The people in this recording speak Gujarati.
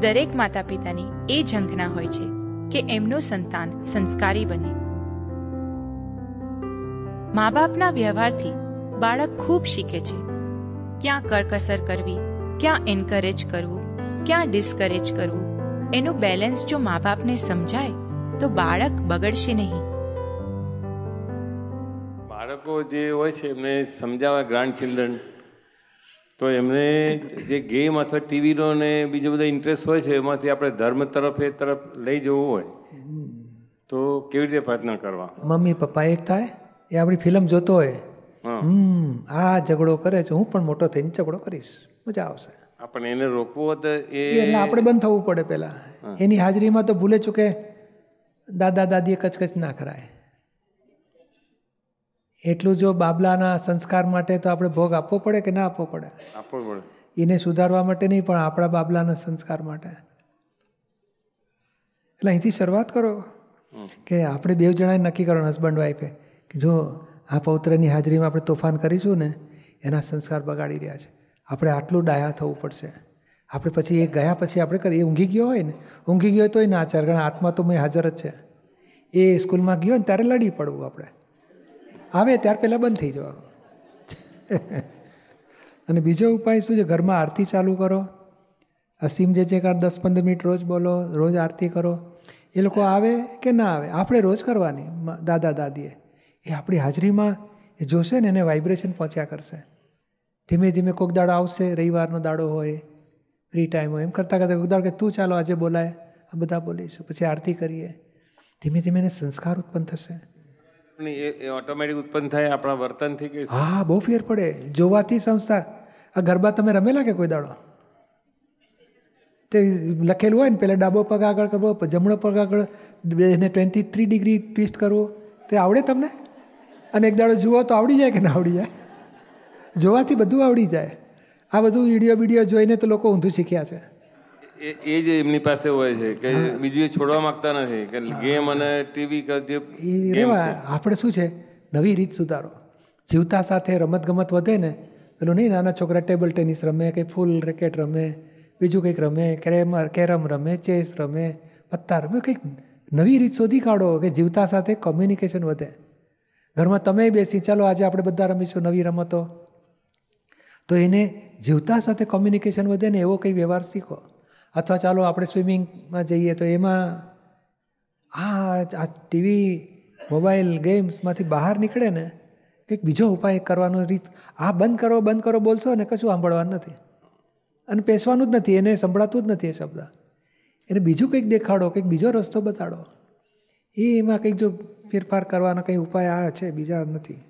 દરેક માતા પિતાની એ ઝંખના હોય છે કે એમનું સંતાન સંસ્કારી બને. મા બાપના વ્યવહારથી બાળક ખૂબ શીખે છે. ક્યાં કરકસર કરવી, ક્યાં એન્કરેજ કરવું, ક્યાં ડિસ્કરેજ કરવું, એનું બેલેન્સ જો મા બાપને સમજાય, તો બાળક બગડશે નહીં. બાળકો જે હોય છે એમને સમજાવવા ગ્રાન્ડ ચિલ્ડ્રન તો એમને જે ગેમ અથવા ટીવીનો ને બીજો બધા ઇન્ટરેસ્ટ હોય છે એમાંથી આપણે ધર્મ તરફ એ તરફ લઈ જવું હોય તો કેવી રીતે પ્રયત્ન કરવા? મમ્મી પપ્પા એક થાય એ આપણી ફિલ્મ જોતો હોય. હમ આ ઝઘડો કરે છે હું પણ મોટો થઈને ઝઘડો કરીશ. મજા આવશે. આપણે એને રોકવું હોય તો એ એટલે આપણે બંધ થવું પડે પહેલાં. એની હાજરીમાં તો ભૂલે ચૂકે દાદા દાદીએ કચકચ ના કરાય. એટલું જો બાબલાના સંસ્કાર માટે તો આપણે ભોગ આપવો પડે કે ના આપવો પડે? આપવો પડે. એને સુધારવા માટે નહીં પણ આપણા બાબલાના સંસ્કાર માટે. એટલે અહીંથી શરૂઆત કરો. કે આપણે બે જણાએ નક્કી કરવાનું હસબન્ડ વાઈફે કે જો આ પૌત્રની હાજરીમાં આપણે તોફાન કરીશું ને એના સંસ્કાર બગાડી રહ્યા છે. આપણે આટલું ડાયા થવું પડશે. આપણે પછી એ ગયા પછી આપણે કરીએ. ઊંઘી ગયો હોય ને ઊંઘી ગયો તોય ના આચાર કારણ આત્મા તો મેં હાજર જ છે. એ સ્કૂલમાં ગયો ને ત્યારે લડી પડવું આપણે. આવે ત્યાર પહેલાં બંધ થઈ જવાનું અને બીજો ઉપાય શું છે? ઘરમાં આરતી ચાલુ કરો. અસીમ જે છે કાર દસ પંદર મિનિટ રોજ બોલો, રોજ આરતી કરો. એ લોકો આવે કે ના આવે? આપણે રોજ કરવાની દાદા, દાદીએ. એ આપણી હાજરીમાં એ જોશે ને એને વાઇબ્રેશન પહોંચ્યા કરશે. ધીમે ધીમે કોઈક દાડો આવશે, રવિવારનો દાડો હોય ફ્રી ટાઈમ હોય, એમ કરતાં કરતાં કોઈક દાડો કે, તું ચાલો, આજે બોલાય. આ બધા બોલીશું, પછી આરતી કરીએ. ધીમે ધીમે એને સંસ્કાર ઉત્પન્ન થશે. એ ઓટોમેટિક ઉત્પન્ન થાય, આપણા વર્તનથી કે હા, બહુ ફેર પડે. જોવાથી સંસ્કાર આ ગરબા તમે રમેલા કે કોઈ દાડો? તે લખેલું હોય ને પહેલાં ડાબો પગ આગળ કરવો જમણો પગ આગળ એને ટ્વેન્ટી થ્રી ડિગ્રી ટ્વિસ્ટ કરવો. તે આવડે તમને? અને એક દાડો જુઓ તો આવડી જાય કે ના આવડી જાય? જોવાથી બધું આવડી જાય. આ બધું વીડિયો વીડિયો જોઈને તો લોકો ઊંધું શીખ્યા છે. એ એ જ એમની પાસે હોય છે કે બીજું એ છોડવા માંગતા નથી કે ગેમ અને ટીવી જે આપણે શું છે? નવી રીત સુધારો. જીવતા સાથે રમતગમત વધે ને પેલું નહીં નાના છોકરા ટેબલ ટેનિસ રમે કંઈ ફૂલ રેકેટ રમે બીજું કંઈક રમે કેરમ કેરમ રમે ચેસ રમે પત્તા રમે કંઈક નવી રીત શોધી કાઢો કે જીવતા સાથે કોમ્યુનિકેશન વધે. ઘરમાં તમે બેસી ચાલો આજે આપણે બધા રમીશું નવી રમતો. તો એને જીવતા સાથે કોમ્યુનિકેશન વધે ને એવો કંઈ વ્યવહાર શીખો. અથવા ચાલો આપણે સ્વિમિંગમાં જઈએ તો એમાં આ આ ટીવી, મોબાઈલ, ગેમ્સમાંથી બહાર નીકળે ને કંઈક બીજો ઉપાય કરવાનો રીત, આ બંધ કરો બંધ કરો, બોલશો ને કશું સાંભળવાનું નથી. અને પેસવાનું જ નથી, એને સંભળાતું જ નથી એ શબ્દ. એને બીજું કંઈક દેખાડો, કંઈક બીજો રસ્તો બતાડો. એ એમાં કંઈક જો ફેરફાર કરવાનો કંઈ ઉપાય આ છે, બીજા નથી.